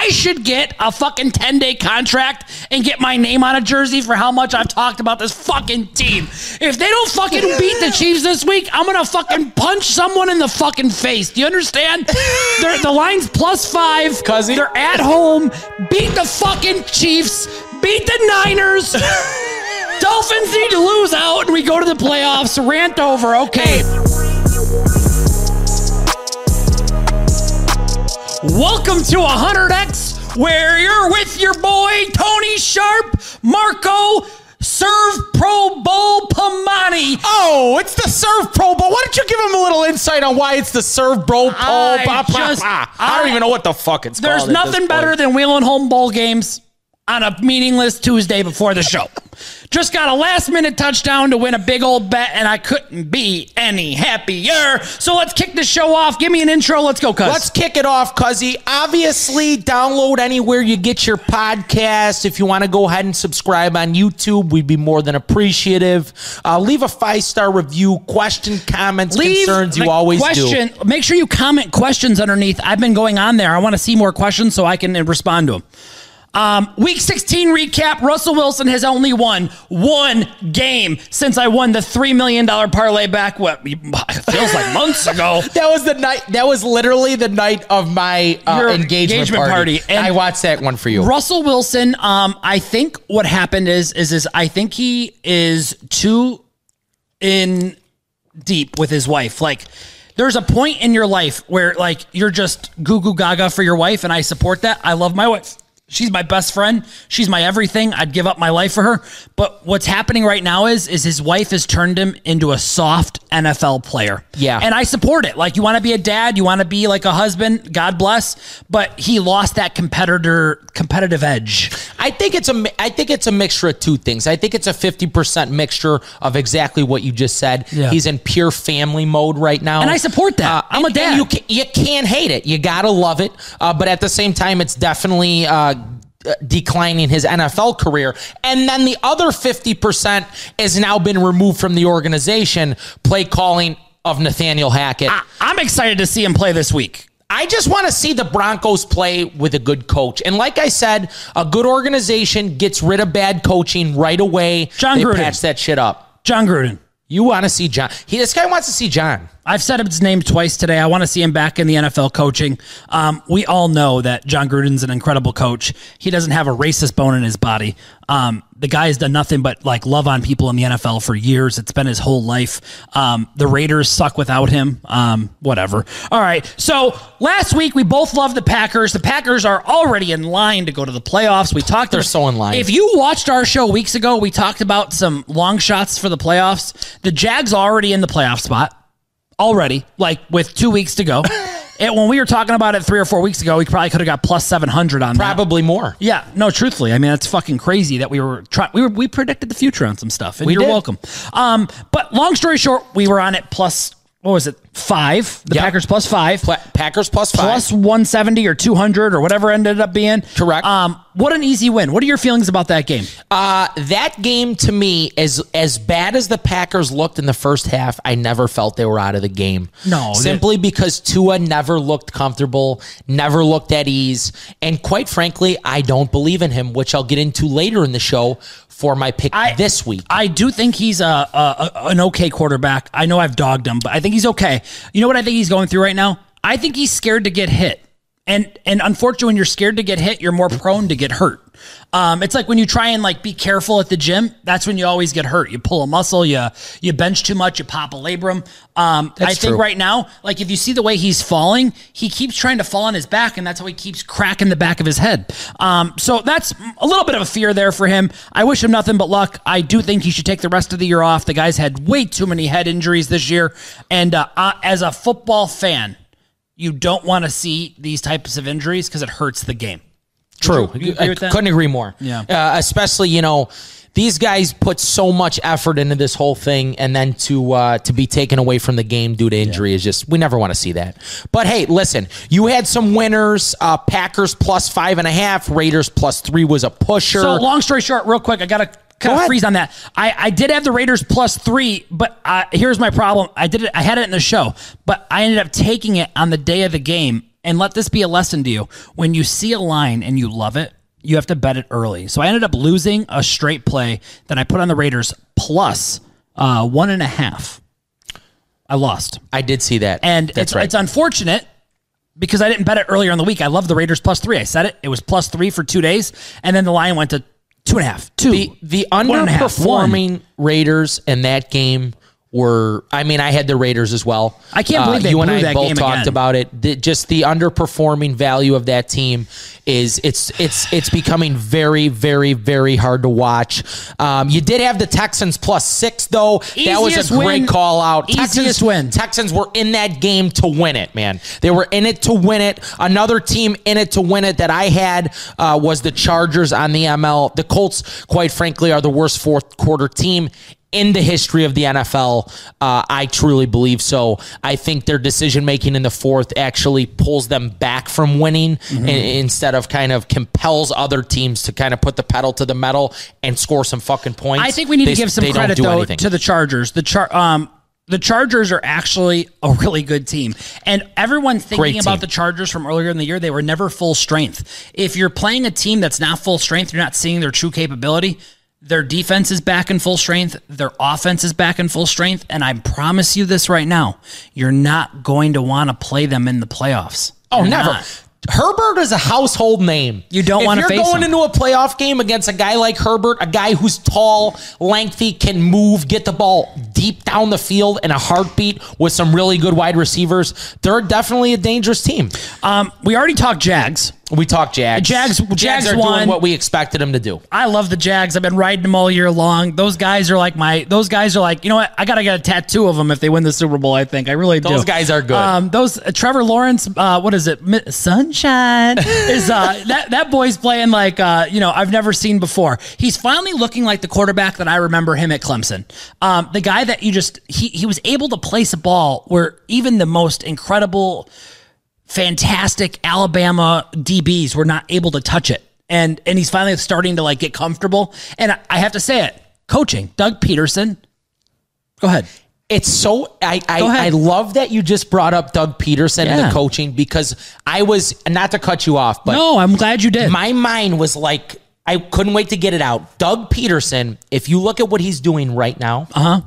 I should get a fucking 10 day contract and get my name on a jersey for how much I've talked about this fucking team. If they don't fucking beat the Chiefs this week, I'm gonna fucking punch someone in the fucking face. Do you understand? They're, the line's plus five. Cuzzy. They're at home. Beat the fucking Chiefs. Beat the Niners. Dolphins need to lose out and we go to the playoffs. Rant over. Okay. Welcome to 100X, where you're with your boy Tony Sharp, Marco, Servpro Bowl Pamani. Oh, it's the Servpro Bowl. Why don't you give him a little insight on why it's the Servpro Bowl? I Bah, bah, just- bah. I don't even know what the fuck it's There's this nothing better than wheeling home bowl games on a meaningless Tuesday before the show. Just got a last minute touchdown to win a big old bet, and I couldn't be any happier. So let's kick the show off. Give me an intro. Let's go, cuz. Let's kick it off, Cuzzy. Obviously, download anywhere you get your podcast. If you want to go ahead and subscribe on YouTube, we'd be more than appreciative. Uh, leave a five star review, question, comments, concerns. You always do. Make sure you comment questions underneath. I've been going on there. I want to see more questions so I can respond to them. Um, week 16 recap. Russell Wilson has only won one game since I won the $3 million parlay back, what it feels like months ago. That was the night. That was literally the night of my uh, engagement, engagement party. party. And I watched that one for you. Russell Wilson, um, I think what happened is, is, is I think he is too in deep with his wife. Like, there's a point in your life where like you're just goo goo gaga for your wife, and I support that. I love my wife. She's my best friend. She's my everything. I'd give up my life for her. But what's happening right now is is his wife has turned him into a soft NFL player. Yeah. And I support it. Like you want to be a dad, you want to be like a husband, God bless, but he lost that competitor competitive edge. I think it's a I think it's a mixture of two things. I think it's a 50% mixture of exactly what you just said. Yeah. He's in pure family mode right now. And I support that. I'm a and- and dad. You can, you can't hate it. You got to love it. Uh, but at the same time it's definitely uh, Uh, declining his NFL career. And then the other 50% has now been removed from the organization play calling of Nathaniel Hackett. I, I'm excited to see him play this week. I just want to see the Broncos play with a good coach. And like I said, a good organization gets rid of bad coaching right away. Jon they Gruden. patch that shit up. Jon Gruden. You want to see Jon? He, this guy wants to see Jon. I've said his name twice today. I want to see him back in the NFL coaching. Um, we all know that Jon Gruden's an incredible coach. He doesn't have a racist bone in his body. Um, the guy has done nothing but like love on people in the NFL for years. It's been his whole life. Um, the Raiders suck without him. Um, whatever. All right. So last week we both loved the Packers. The Packers are already in line to go to the playoffs. We talked. They're so in line. If you watched our show weeks ago, we talked about some long shots for the playoffs. The Jags already in the playoff spot already, like with two weeks to go. and when we were talking about it three or four weeks ago, we probably could have got plus seven hundred on that. Probably more. Yeah, no, truthfully, I mean that's fucking crazy that we were trying. We were we predicted the future on some stuff, and We you're did. welcome. Um, but long story short, we were on it plus what was it five? The Yep. Packers plus five. Pla- Packers plus five. Plus 170 or 200 or whatever ended up being. Correct. Um, what an easy win. What are your feelings about that game? Uh, that game to me, as as bad as the Packers looked in the first half, I never felt they were out of the game. No, simply because Tua never looked comfortable, never looked at ease, and quite frankly, I don't believe in him, which I'll get into later in the show for my pick I- this week. I do think he's a, a, a an okay quarterback. I know I've dogged him, but I think he's okay. You know what I think he's going through right now? I think he's scared to get hit. And and unfortunately, when you're scared to get hit, you're more prone to get hurt. Um, it's like when you try and like be careful at the gym. That's when you always get hurt. You pull a muscle, you you bench too much, you pop a labrum. Um, I think true. right now, like if you see the way he's falling, he keeps trying to fall on his back, and that's how he keeps cracking the back of his head. Um, so that's a little bit of a fear there for him. I wish him nothing but luck. I do think he should take the rest of the year off. The guy's had way too many head injuries this year, and uh, uh, as a football fan, you don't want to see these types of injuries because it hurts the game. True. you agree I couldn't agree more. Yeah. Uh, especially, you know, these guys put so much effort into this whole thing, and then to uh, to be taken away from the game due to injury is just we never want to see that. But hey, listen, you had some winners. Uh, Packers plus five and a half. Raiders plus three was a pusher. So long story short, real quick, I got to Go kind of freeze on that. I, I did have the Raiders plus three, but uh, here's my problem. I did it. I had it in the show, but I ended up taking it on the day of the game and let this be a lesson to you. When you see a line and you love it, you have to bet it early. So I ended up losing a straight play that I put on the Raiders plus uh, one and a half. I lost. I did see that. And That's it's, right. it's unfortunate because I didn't bet it earlier in the week. I love the Raiders plus three. I said it. It was plus three for two days. And then the line went to two and a half, two. the the one and half, underperforming Raiders in that game were. I mean, I had the Raiders as well. Uh, I can't believe they you and I both talked again. about it. The, just the underperforming value of that team is it's it's it's becoming very very very hard to watch. Um, you did have the Texans plus six though. that was a great win- call out. easiest Texans win. Texans were in that game to win it, man. They were in it to win it. Another team in it to win it that I had uh, was the Chargers on the ML. The Colts, quite frankly, are the worst fourth quarter team in the history of the NFL. Uh, I truly believe so. I think their decision making in the fourth actually pulls them back from winning Mm-hmm. instead of kind of compels other teams to kind of put the pedal to the metal and score some fucking points. I think we need They- to give some credit do though anything. to the Chargers. The char um the Chargers are actually a really good team. And everyone thinking about the Chargers from earlier in the year, they were never full strength. If you're playing a team that's not full strength, you're not seeing their true capability. Their defense is back in full strength. Their offense is back in full strength. And I promise you this right now you're not going to want to play them in the playoffs. Oh, You're never. not. Herbert is a household name. You don't wanna you're going him. into a playoff game against a guy like Herbert, a guy who's tall, lengthy, can move, get the ball deep down the field in a heartbeat with some really good wide receivers. They're definitely a dangerous team. Um, we already talked Jags. We talked Jags. Jags- Jags are won. doing what we expected them to do. I love the Jags. I've been riding them all year long. Those guys are like my. Those guys are like you know what? I gotta get a tattoo of them if they win the Super Bowl. I think I really do. Those guys are good. Um, those uh, Trevor Lawrence. Uh, what is it? Sunshine is uh, that that boy's playing like uh, you know I've never seen before. He's finally looking like the quarterback that I remember him at Clemson. Um, the guy that you just he he was able to place a ball where even the most incredible fantastic Alabama DBs were not able to touch it. And and he's finally starting to like get comfortable. And I, I have to say it, coaching, Doug Pederson. Go ahead. It's so I I, I love that you just brought up Doug Pederson and the coaching because I was not to cut you off, but No, I'm glad you did. my mind was like I couldn't wait to get it out. Doug Pederson, if you look at what he's doing right now, uh huh.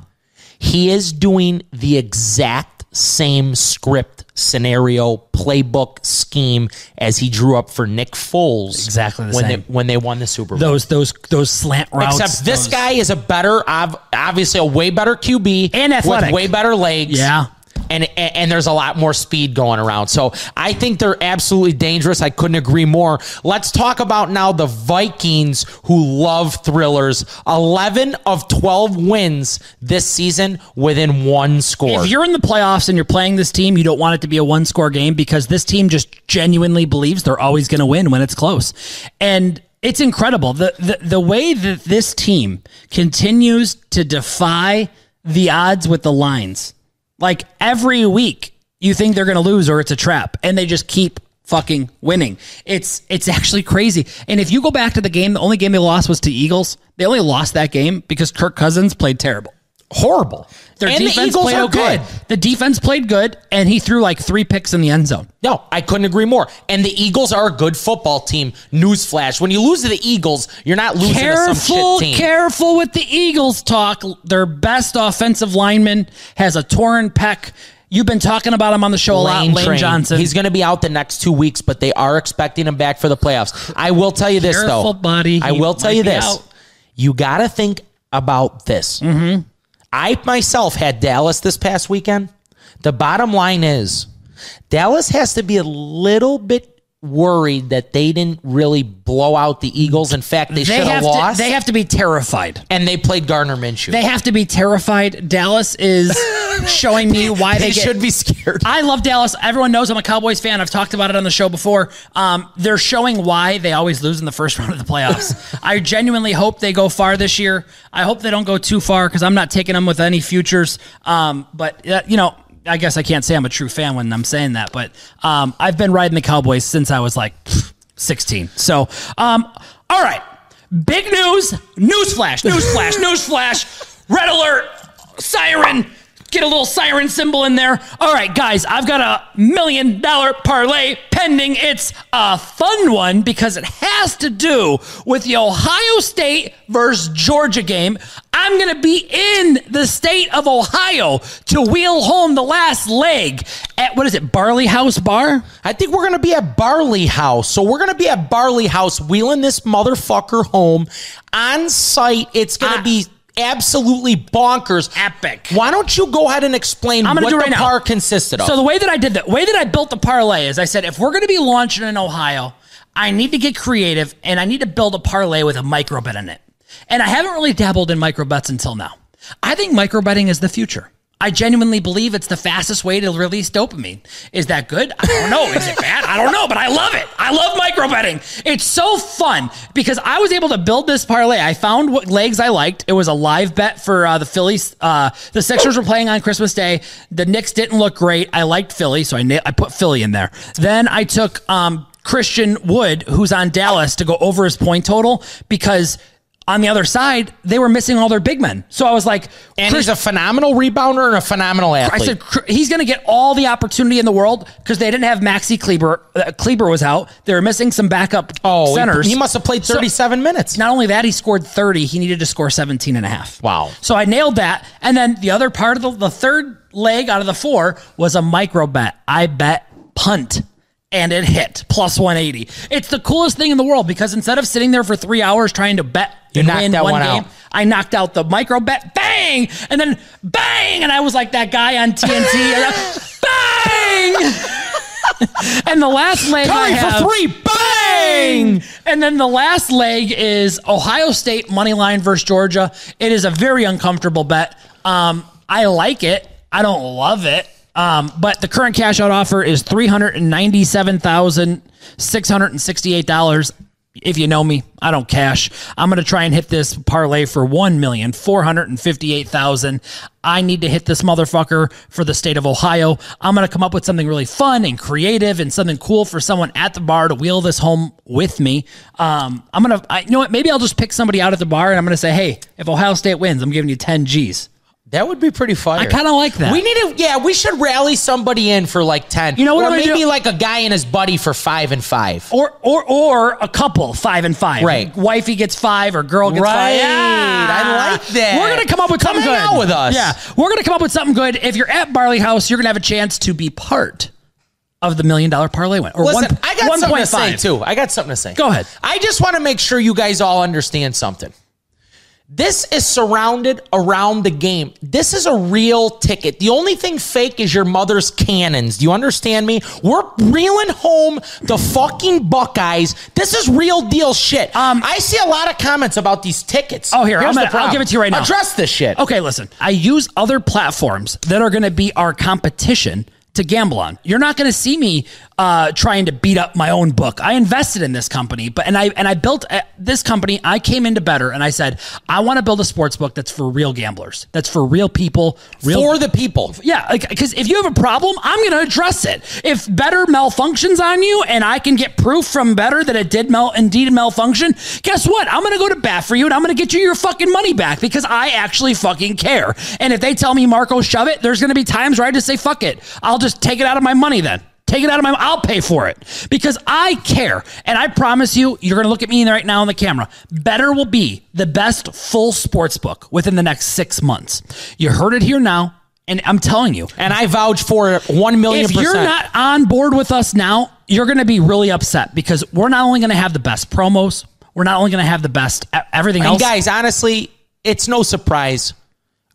He is doing the exact same script, scenario, playbook, scheme as he drew up for Nick Foles. Exactly the when same. they when they won the Super Bowl. Those those those slant routes. Except this those- guy is a better, obviously a way better QB And athletic. with way better legs. Yeah. And, and there's a lot more speed going around. So I think they're absolutely dangerous. I couldn't agree more. Let's talk about now the Vikings who love thrillers. 11 of 12 wins this season within one score. If you're in the playoffs and you're playing this team, you don't want it to be a one score game because this team just genuinely believes they're always going to win when it's close. And it's incredible. The, the the way that this team continues to defy the odds with the lines. Like every week you think they're going to lose or it's a trap and they just keep fucking winning. It's it's actually crazy. And if you go back to the game, the only game they lost was to Eagles. They only lost that game because Kirk Cousins played terrible. Horrible. Their and the defense Eagles played okay. good. The defense played good, and he threw like three picks in the end zone. No, I couldn't agree more. And the Eagles are a good football team. Newsflash: when you lose to the Eagles, you're not losing to Careful, some shit team. careful with the Eagles talk. Their best offensive lineman has a torn pec. You've been talking about him on the show a lot, Lane Train. Johnson. He's going to be out the next two weeks, but they are expecting him back for the playoffs. I will tell you this Careful, though, buddy. I He will tell you this: out. you got to think about this. Mm-hmm. I myself had Dallas this past weekend. The bottom line is, Dallas has to be a little bit worried that they didn't really blow out the Eagles. In fact, they, should have lost. to. They have to be terrified. and they played Gardner Minshew. They have to be terrified. Dallas is showing me why They they, get, should be scared. I love Dallas. Everyone knows I'm a Cowboys fan. I've talked about it on the show before. Um, they're showing why they always lose in the first round of the playoffs. I genuinely hope they go far this year. I hope they don't go too far because I'm not taking them with any futures. Um, but uh, you know, I guess I can't say I'm a true fan when I'm saying that. But um, I've been riding the Cowboys since I was like 16. So, um, all right, big news, newsflash, newsflash, newsflash, red alert, siren. get a little siren symbol in there. All right, guys, I've got a million dollar parlay pending. It's a fun one because it has to do with the Ohio State versus Georgia game. I'm going to be in the state of Ohio to wheel home the last leg at what is it, Barley House Bar? I think we're going to be at Barley House. So we're going to be at Barley House wheeling this motherfucker home on site. It's going to Ah. be absolutely bonkers. Epic. Why don't you go ahead and explain I'm what do it the right par consisted of? So the way that I did that, way that I built the parlay is I said if we're going to be launching in Ohio, I need to get creative and I need to build a parlay with a micro bet in it. And I haven't really dabbled in micro bets until now. I think micro betting is the future. I genuinely believe it's the fastest way to release dopamine. Is that good? I don't know. Is it bad? I don't know, but I love it. I love micro betting. It's so fun because I was able to build this parlay. I found what legs I liked. It was a live bet for uh, the Phillies. Uh, the Sixers were playing on Christmas Day. The Knicks didn't look great. I liked Philly, so I na- I put Philly in there. Then I took um, Christian Wood, who's on Dallas, to go over his point total because on the other side they were missing all their big men. So I was like, and he's a phenomenal rebounder and a phenomenal athlete. I said he's going to get all the opportunity in the world because they didn't have Maxi Kleber. Uh, Kleber was out. They were missing some backup oh, centers. He, must have played So- 37 minutes. not only that, he scored 30. He needed to score 17 and a half. Wow. So I nailed that. And then the other part of the, the third leg out of the four was a micro bet. I bet punt. And it hit plus 180. It's the coolest thing in the world because instead of sitting there for three hours trying to bet You knocked that one one out. I knocked out the micro bet, bang, and then bang, and I was like that guy on TNT, bang. and the last leg I Coming have, for three. Bang! and then the last leg is Ohio State money line versus Georgia. It is a very uncomfortable bet. Um, I like it. I don't love it. Um, but the current cash out offer is three hundred and ninety seven thousand six hundred and sixty eight dollars. If you know me, I don't cash. I'm going to try and hit this parlay for one million four hundred and fifty eight thousand. I need to hit this motherfucker for the state of Ohio. I'm going to come up with something really fun and creative and something cool for someone at the bar to wheel this home with me. Um, I'm going to, you know what? Maybe I'll just pick somebody out at the bar and I'm going to say, hey, if Ohio State wins, I'm giving you 10 G's. That would be pretty fire. I kinda like that. We need to, yeah, we should rally somebody in for like 10. You know what Or I'm maybe do? like a guy and his buddy for five and five. Or, or, or a couple, five and five. Right. Wifey gets five or girl gets Right. five. I like that. We're going to come up with Come something good. out with us. Yeah. We're going to come up with something good. If you're at Barley House, you're going to have a chance to be part of the million dollar parlay win. Or Listen, one, I got something to say too. I got something to say. Go ahead. I just want to make sure you guys all understand something. This is surrounded around the game. This is a real ticket. The only thing fake is your mother's cannons. Do you understand me? We're reeling home the fucking Buckeyes. This is real deal shit. Um, I see a lot of comments about these tickets. Oh, here, Here's I'm gonna, I'll give it to you right now. Address this shit. Okay, listen. I use other platforms that are going to be our competition to gamble on. You're not going to see me uh, trying to beat up my own book. I invested in this company, but and I and I built uh, this company. I came into Betr and I said I want to build a sports book that's for real gamblers. That's for real people. Real For the people. yeah, because if you have a problem, I'm going to address it. If Betr malfunctions on you, and I can get proof from Betr that it did mal indeed malfunction, guess what? I'm going to go to bat for you, and I'm going to get you your fucking money back because I actually fucking care. And if they tell me Marco shove it, there's going to be times where I just say fuck it. I'll just take it out of my money then. Take it out of my. I'll pay for it because I care, and I promise you, you're going to look at me right now on the camera. Betr will be the best full sports book within the next six months. You heard it here now. And I'm telling you, And I vouch for it one million if percent. you're not on board with us now, you're going to be really upset because we're not only going to have the best promos, we're not only going to have the best everything And guys, honestly, it's no surprise.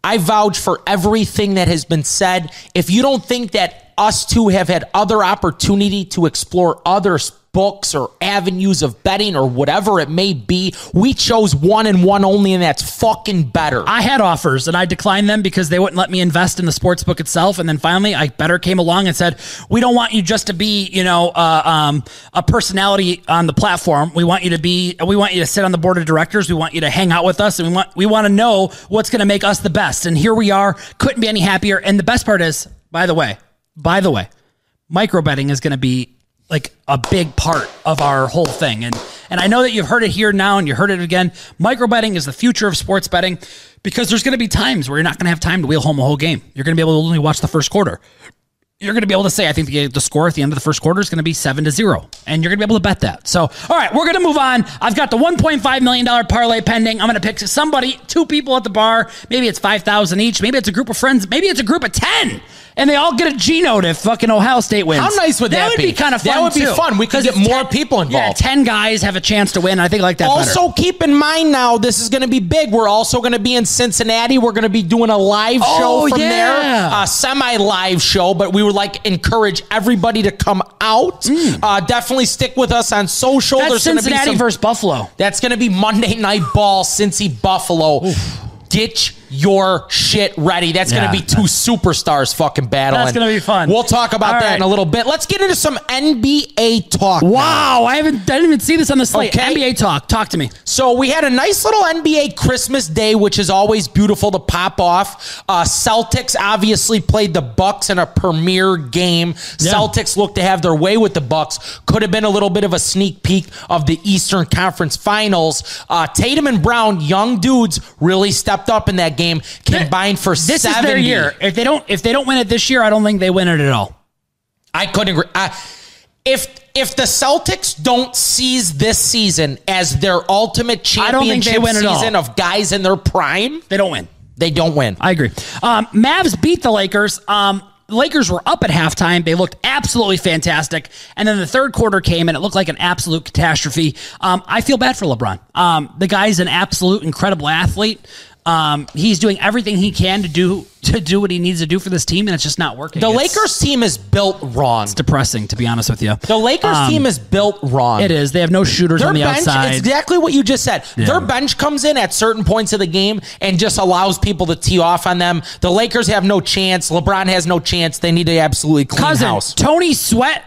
I vouch for everything that has been said. If you don't think that us two have had other opportunity to explore other books or avenues of betting or whatever it may be, we chose one and one only, and that's fucking Betr. I had offers and I declined them because they wouldn't let me invest in the sports book itself. And then finally, I Betr came along and said, "We don't want you just to be, you know, uh, um, a personality on the platform. We want you to be. We want you to sit on the board of directors. We want you to hang out with us, and we want we want to know what's going to make us the best. And here we are. Couldn't be any happier. And the best part is, by the way, by the way, micro betting is going to be like a big part of our whole thing and And I know that you've heard it here now and you heard it again. Micro betting is the future of sports betting because there's going to be times where you're not going to have time to wheel home a whole game. You're going to be able to only watch the first quarter you're going to be able to say, I think the, the score at the end of the first quarter is going to be seven to zero. And you're going to be able to bet that. So, all right, we're going to move on. I've got the $1.5 million parlay pending. I'm going to pick somebody, two people at the bar. Maybe it's 5,000 each. Maybe it's a group of friends. Maybe it's a group of 10 and they all get a G note if fucking Ohio State wins. How nice would that, that would be? kind of fun. That would be too. fun. We could get more 10, people involved. Yeah, ten guys have a chance to win. I think like that. Also, better. keep in mind now, this is going to be big. We're also going to be in Cincinnati. We're going to be doing a live oh, show from yeah. there, a semi-live show. But we would like encourage everybody to come out. Mm. Uh, definitely stick with us on social. That's There's Cincinnati some, versus Buffalo. That's going to be Monday Night Ball, Cincy Buffalo. Oof. Get your shit ready. That's yeah. going to be two superstars fucking battling. That's going to be fun. We'll talk about All that right. in a little bit. Let's get into some NBA talk. Wow, now. I haven't I didn't even see this on the slate. Okay. NBA talk. Talk to me. So we had a nice little NBA Christmas day, which is always beautiful to pop off. Uh, Celtics obviously played the Bucks in a premier game. Yeah. Celtics looked to have their way with the Bucks. Could have been a little bit of a sneak peek of the Eastern Conference Finals. Uh, Tatum and Brown, young dudes, really stepped up in that game combined for this 70. is their year. If they don't if they don't win it this year, I don't think they win it at all. I couldn't agree. I, if if the Celtics don't seize this season as their ultimate championship season of guys in their prime, they don't win. They don't win. I agree. Um, Mavs beat the Lakers. Um, Lakers were up at halftime. They looked absolutely fantastic. And then the third quarter came and it looked like an absolute catastrophe. Um, I feel bad for LeBron. Um, the guy's an absolute incredible athlete. Um, he's doing everything he can to do to do what he needs to do for this team, and it's just not working. The it's, Lakers team is built wrong. It's depressing, to be honest with you. The Lakers um, team is built wrong. It is. They have no shooters Their on the bench, outside. Exactly what you just said. Their bench comes in at certain points of the game and just allows people to tee off on them. The Lakers have no chance. LeBron has no chance. They need to absolutely clean Cousin, house. Tony Sweat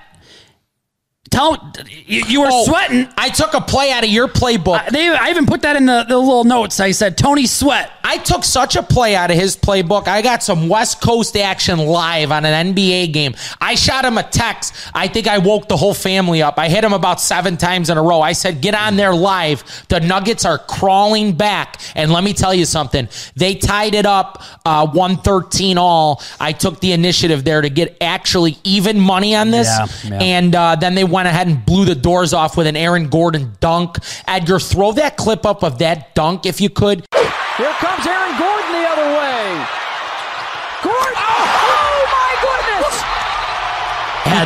Tell you, you were oh, sweating. I took a play out of your playbook. I, they, I even put that in the, the little notes. I said Tony Sweat. I took such a play out of his playbook. I got some West Coast action live on an NBA game. I shot him a text. I think I woke the whole family up. I hit him about seven times in a row. I said, "Get on there live." The Nuggets are crawling back, and let me tell you something. They tied it up, uh, one thirteen all. I took the initiative there to get actually even money on this, yeah, yeah. and uh, then they went went ahead and blew the doors off with an Aaron Gordon dunk. Edgar, throw that clip up of that dunk if you could. Here comes Aaron Gordon the other way. Gordon! Oh, oh my goodness!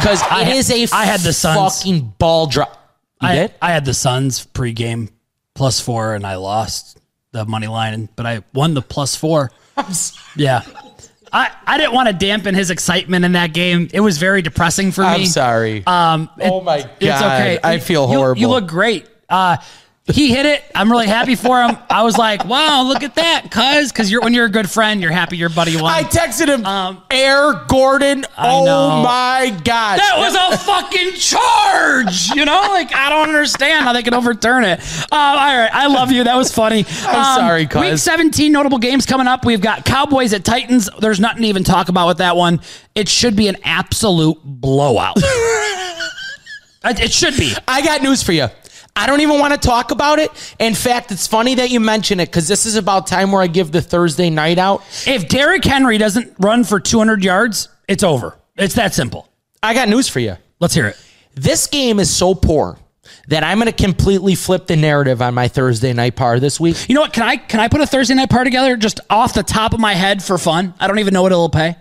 Because I it is a I had the Suns. fucking ball drop. I, did? I had the Suns pregame plus four, and I lost the money line, but I won the plus four. Yeah. I, I didn't want to dampen his excitement in that game. It was very depressing for me. I'm sorry. Um, it, oh my god, it's okay. I feel you, horrible. You look great. Uh, he hit it. I'm really happy for him. I was like, wow, look at that, cuz because you're when you're a good friend, you're happy your buddy won. I texted him, um, Air Gordon. oh my god, that was a fucking charge. You know, like I don't understand how they can overturn it. Uh, all right, I love you. That was funny. I'm um, sorry, cuz. Week 17 notable games coming up. We've got Cowboys at Titans. There's nothing to even talk about with that one. It should be an absolute blowout. it should be. I got news for you. I don't even want to talk about it. In fact, it's funny that you mention it because this is about time where I give the Thursday night out. If Derrick Henry doesn't run for 200 yards, it's over. It's that simple. I got news for you. Let's hear it. This game is so poor that I'm going to completely flip the narrative on my Thursday night par this week. You know what? Can I can I put a Thursday night par together just off the top of my head for fun? I don't even know what it'll pay.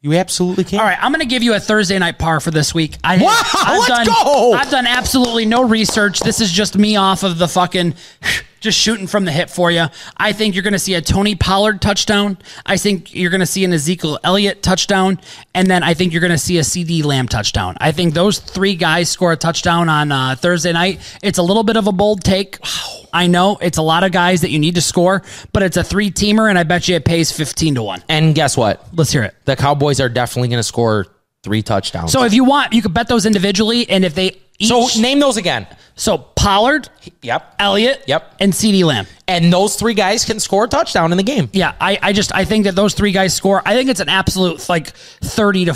You absolutely can. All right, I'm going to give you a Thursday night par for this week. I, wow, I've let's done, go. I've done absolutely no research. This is just me off of the fucking just shooting from the hip for you. I think you're going to see a Tony Pollard touchdown. I think you're going to see an Ezekiel Elliott touchdown. And then I think you're going to see a CeeDee Lamb touchdown. I think those three guys score a touchdown on uh, Thursday night. It's a little bit of a bold take. I know it's a lot of guys that you need to score, but it's a three teamer, and I bet you it pays 15 to 1. And guess what? Let's hear it. The Cowboys are definitely going to score three touchdowns. So if you want, you could bet those individually, and if they each, so name those again. So Pollard, yep, Elliott, yep, and CeeDee Lamb, and those three guys can score a touchdown in the game. Yeah, I, I just I think that those three guys score. I think it's an absolute like thirty to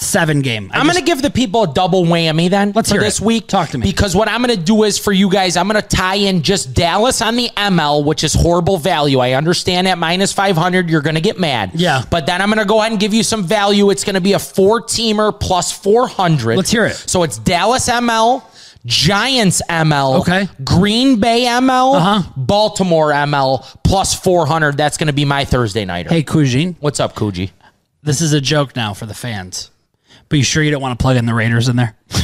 seven game. I I'm going to give the people a double whammy then Let's for hear this it. week. Talk to me. Because what I'm going to do is for you guys, I'm going to tie in just Dallas on the ML, which is horrible value. I understand at minus 500, you're going to get mad. Yeah. But then I'm going to go ahead and give you some value. It's going to be a four teamer plus 400. Let's hear it. So it's Dallas ML. Giants ML, Okay. Green Bay ML, Uh-huh. Baltimore ML plus 400. That's going to be my Thursday nighter. hey, Kujin, What's up, Coogee? this is a joke now for the fans. But you sure you don't want to plug in the Raiders in there?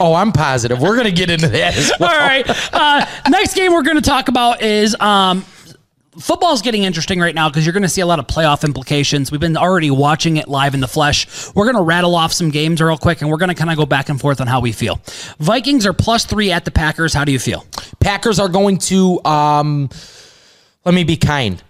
Oh, I'm positive. We're going to get into that as well. All right. Uh, next game we're going to talk about is um, football's getting interesting right now because you're going to see a lot of playoff implications. We've been already watching it live in the flesh. We're going to rattle off some games real quick, and we're going to kind of go back and forth on how we feel. Vikings are plus three at the Packers. How do you feel? Packers are going to um let me be kind.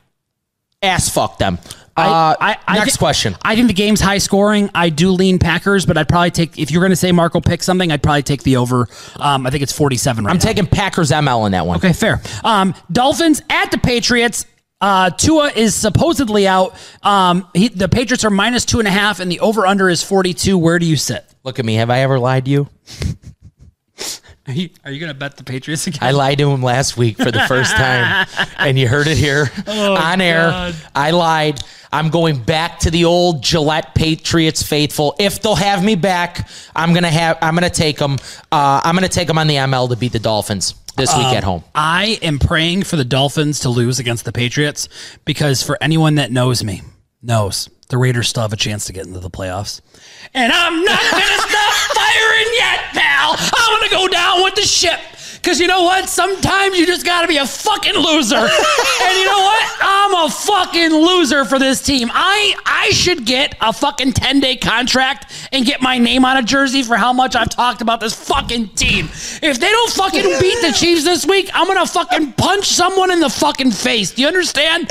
Ass fuck them. Uh, next thi- question. I think the game's high scoring. I do lean Packers, but I'd probably take if you're going to say Marco pick something, I'd probably take the over. Um, I think it's 47 right I'm now. taking Packers ML on that one. Okay, fair. Um, Dolphins at the Patriots. Uh, Tua is supposedly out. Um, he, the Patriots are minus two and a half, and the over under is 42. Where do you sit? Look at me. Have I ever lied to you? Are you, are you going to bet the Patriots again? I lied to him last week for the first time, and you heard it here on air. God. I lied. I'm going back to the old Gillette Patriots faithful. If they'll have me back, I'm gonna have. I'm gonna take them. Uh, I'm gonna take them on the ML to beat the Dolphins this week at home. I am praying for the Dolphins to lose against the Patriots because for anyone that knows me, knows the Raiders still have a chance to get into the playoffs. And I'm not going to stop firing yet, pal. Ship. Because you know what? Sometimes you just got to be a fucking loser. and you know what? I'm a fucking loser for this team. I I should get a fucking 10 day contract and get my name on a jersey for how much I've talked about this fucking team. If they don't fucking beat the Chiefs this week, I'm going to fucking punch someone in the fucking face. Do you understand?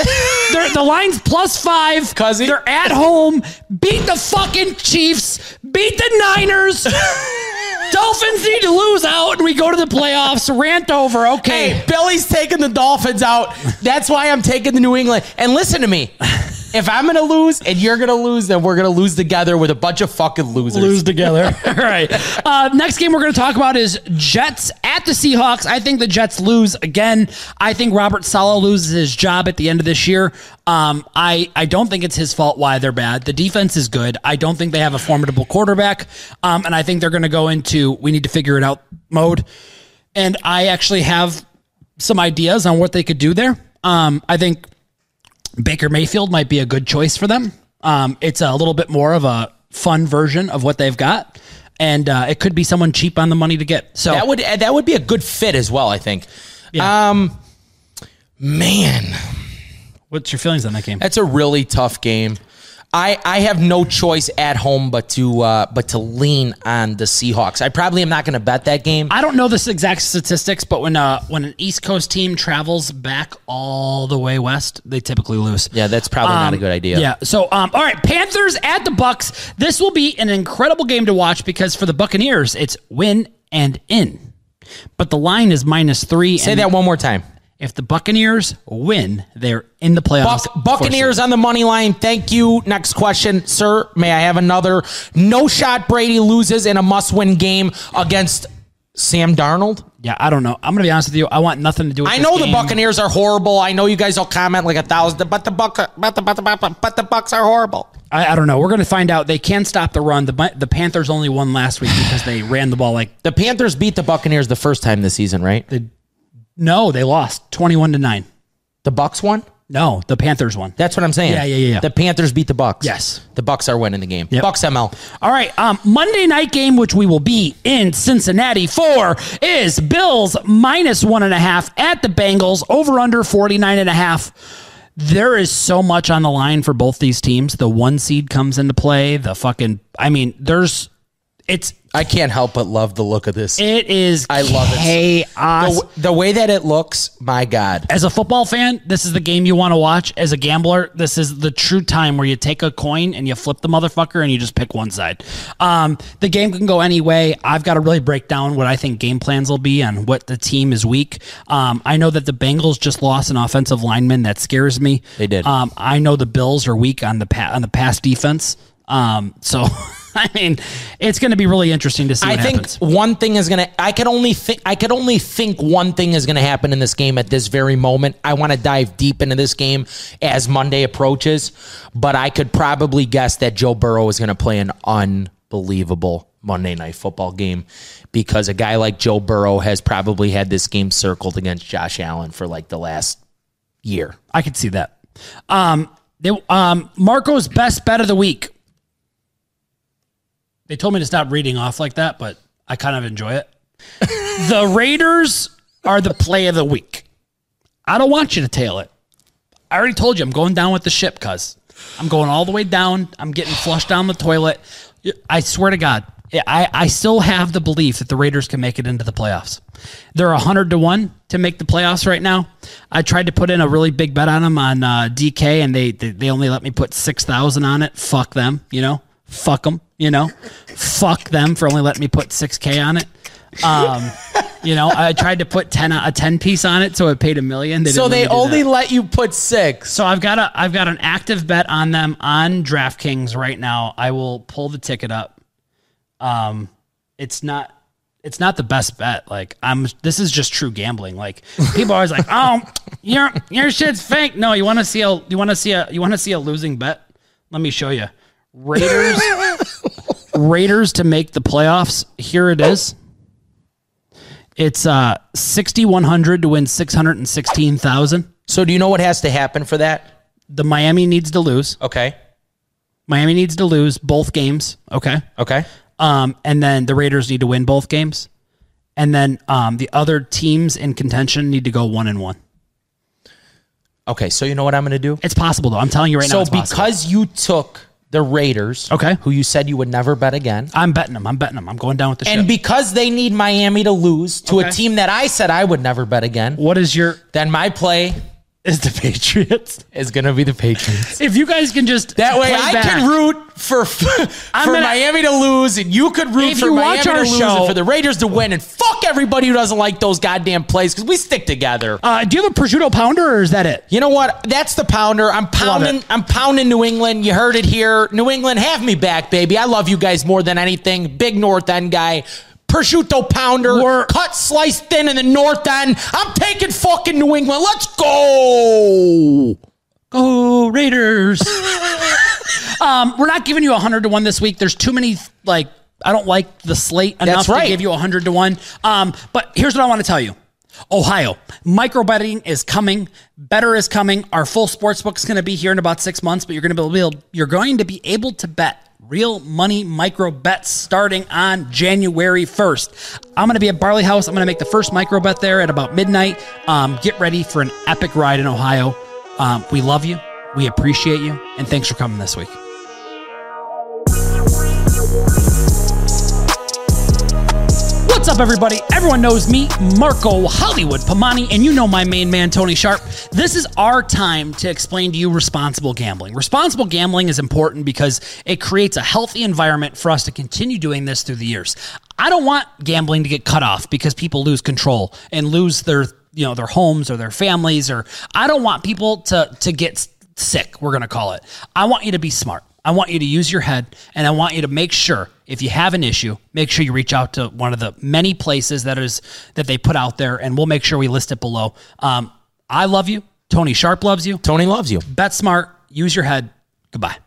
They're, the line's plus five. Cuzzy. They're at home. Beat the fucking Chiefs. Beat the Niners. Dolphins need to lose out and we go to the playoffs. Rant over. Okay. Hey, Billy's taking the Dolphins out. That's why I'm taking the New England. And listen to me. If I'm going to lose and you're going to lose, then we're going to lose together with a bunch of fucking losers. lose together. All right. Uh, next game we're going to talk about is Jets at the Seahawks. I think the Jets lose again. I think Robert Saleh loses his job at the end of this year. Um, I I don't think it's his fault why they're bad. The defense is good. I don't think they have a formidable quarterback. Um, and I think they're going to go into we need to figure it out mode. And I actually have some ideas on what they could do there. Um, I think Baker Mayfield might be a good choice for them. Um, it's a little bit more of a fun version of what they've got, and uh, it could be someone cheap on the money to get. So That would that would be a good fit as well, I think. Yeah. Um man, what's your feelings on that game? that's a really tough game. I, I have no choice at home but to uh, but to lean on the Seahawks. I probably am not going to bet that game. I don't know the exact statistics, but when uh, when an East Coast team travels back all the way west, they typically lose. Yeah, that's probably not a Um, good idea. Yeah. So, um, all right, Panthers at the Bucks. This will be an incredible game to watch because for the Buccaneers, it's win and in, but the line is minus three. Say that one more time. If the Buccaneers win, they're in the playoffs. Buck, Buccaneers on the money line. Thank you. Next question, sir. May I have another? No shot. Brady loses in a must-win game against Sam Darnold. Yeah, I don't know. I'm gonna be honest with you. I want nothing to do with. I know the game. Buccaneers are horrible. I know you guys all comment like a thousand, but the Buck, but the but the but the, but the Bucks are horrible. I, I don't know. We're gonna find out. They can stop the run. The the Panthers only won last week because they ran the ball like The Panthers beat the Buccaneers the first time this season, right? No, they lost 21 to nine. The Bucks won. No, the Panthers won. That's what I'm saying. Yeah, yeah, yeah, yeah. The Panthers beat the Bucks. Yes. the Bucks are winning the game. Yep. Bucks ML. All right. Um, Monday night game, which we will be in Cincinnati for, is Bills minus one and a half at the Bengals, over under 49 and a half. There is so much on the line for both these teams. The one seed comes into play. The fucking, I mean, there's, it's, I can't help but love the look of this. it is I love it. chaos. the, the way that it looks, my God. As a football fan, this is the game you want to watch. As a gambler, this is the true time where you take a coin and you flip the motherfucker and you just pick one side. Um, the game can go any way. I've got to really break down what I think game plans will be and what the team is weak. Um, I know that the Bengals just lost an offensive lineman that scares me. They did. Um, I know the Bills are weak on the pa- on the pass defense. Um, so I mean, it's going to be really interesting to see. I think happens. one thing is gonna. I could only think. I could only think one thing is gonna happen in this game at this very moment. I want to dive deep into this game as Monday approaches, but I could probably guess that Joe Burrow is gonna play an unbelievable Monday Night Football game because a guy like Joe Burrow has probably had this game circled against Josh Allen for like the last year. I could see that. Um, they, um, Marco's best bet of the week. They told me to stop reading off like that, but I kind of enjoy it. the Raiders are the play of the week. I don't want you to tail it. I already told you I'm going down with the ship, cuz I'm going all the way down. I'm getting flushed down the toilet. I swear to God, I, I still have the belief that the Raiders can make it into the playoffs. They're 100 to 1 to make the playoffs right now. I tried to put in a really big bet on them on uh, DK, and they, they, they only let me put 6,000 on it. Fuck them, you know? Fuck them, you know? Fuck them for only letting me put 6K on it. Um, you know, I tried to put 10 a 10 piece on it, so it paid a million. So didn't let they only that. let you put six. So I've got a I've got an active bet on them on DraftKings right now. I will pull the ticket up. Um, it's not it's not the best bet. Like I'm this is just true gambling. Like people are always like, oh, your your shit's fake. No, you want to see a you want to see a you want to see a losing bet. Let me show you. Raiders Raiders to make the playoffs. Here it is. It's uh 6100 to win 616,000. So do you know what has to happen for that? The Miami needs to lose. Okay. Miami needs to lose both games. Okay. Okay. Um, and then the Raiders need to win both games. And then um, the other teams in contention need to go one and one. Okay. So you know what I'm going to do? It's possible though. I'm telling you right now. so It's possible. because you took the Raiders, Okay. who you said you would never bet again, I'm betting them. I'm betting them. I'm going down with the ship. and because they need Miami to lose to Okay. a team that I said I would never bet again, what is your then my play is the Patriots? is going to be the Patriots. If you guys can just That way I back- can root for for gonna- Miami to lose, and you could root for Miami to lose show- and for the Raiders to win, and fuck everybody who doesn't like those goddamn plays because we stick together. Uh, do you have a prosciutto pounder or is that it? You know what? That's the pounder. I'm pounding. I'm pounding New England. You heard it here. New England, have me back, baby. I love you guys more than anything. Big North End guy. Prosciutto pounder, We're- cut sliced thin in the North End. I'm taking fucking New England. Let's go. Go Raiders. um, we're not giving you a hundred to one this week. There's too many like I don't like the slate enough That's to give you a hundred to one. Um, but here's what I want to tell you. Ohio, micro betting is coming. Betr is coming. Our full sports book is going to be here in about six months, but you're going to be able, you're going to be able to bet real money micro bets starting on January 1st. I'm going to be at Barley House. I'm going to make the first micro bet there at about midnight. Um, get ready for an epic ride in Ohio. Um, we love you. We appreciate you. And thanks for coming this week. What's up, everybody? Everyone knows me, Marco Hollywood Pamani, and you know my main man, Tony Sharp. This is our time to explain to you responsible gambling. Responsible gambling is important because it creates a healthy environment for us to continue doing this through the years. I don't want gambling to get cut off because people lose control and lose their, you know, their homes or their families, or I don't want people to to get sick, we're going to call it. I want you to be smart. I want you to use your head and I want you to make sure if you have an issue, make sure you reach out to one of the many places that is that they put out there and we'll make sure we list it below. Um, I love you. Tony Sharp loves you. Tony loves you. Bet smart, use your head. Goodbye.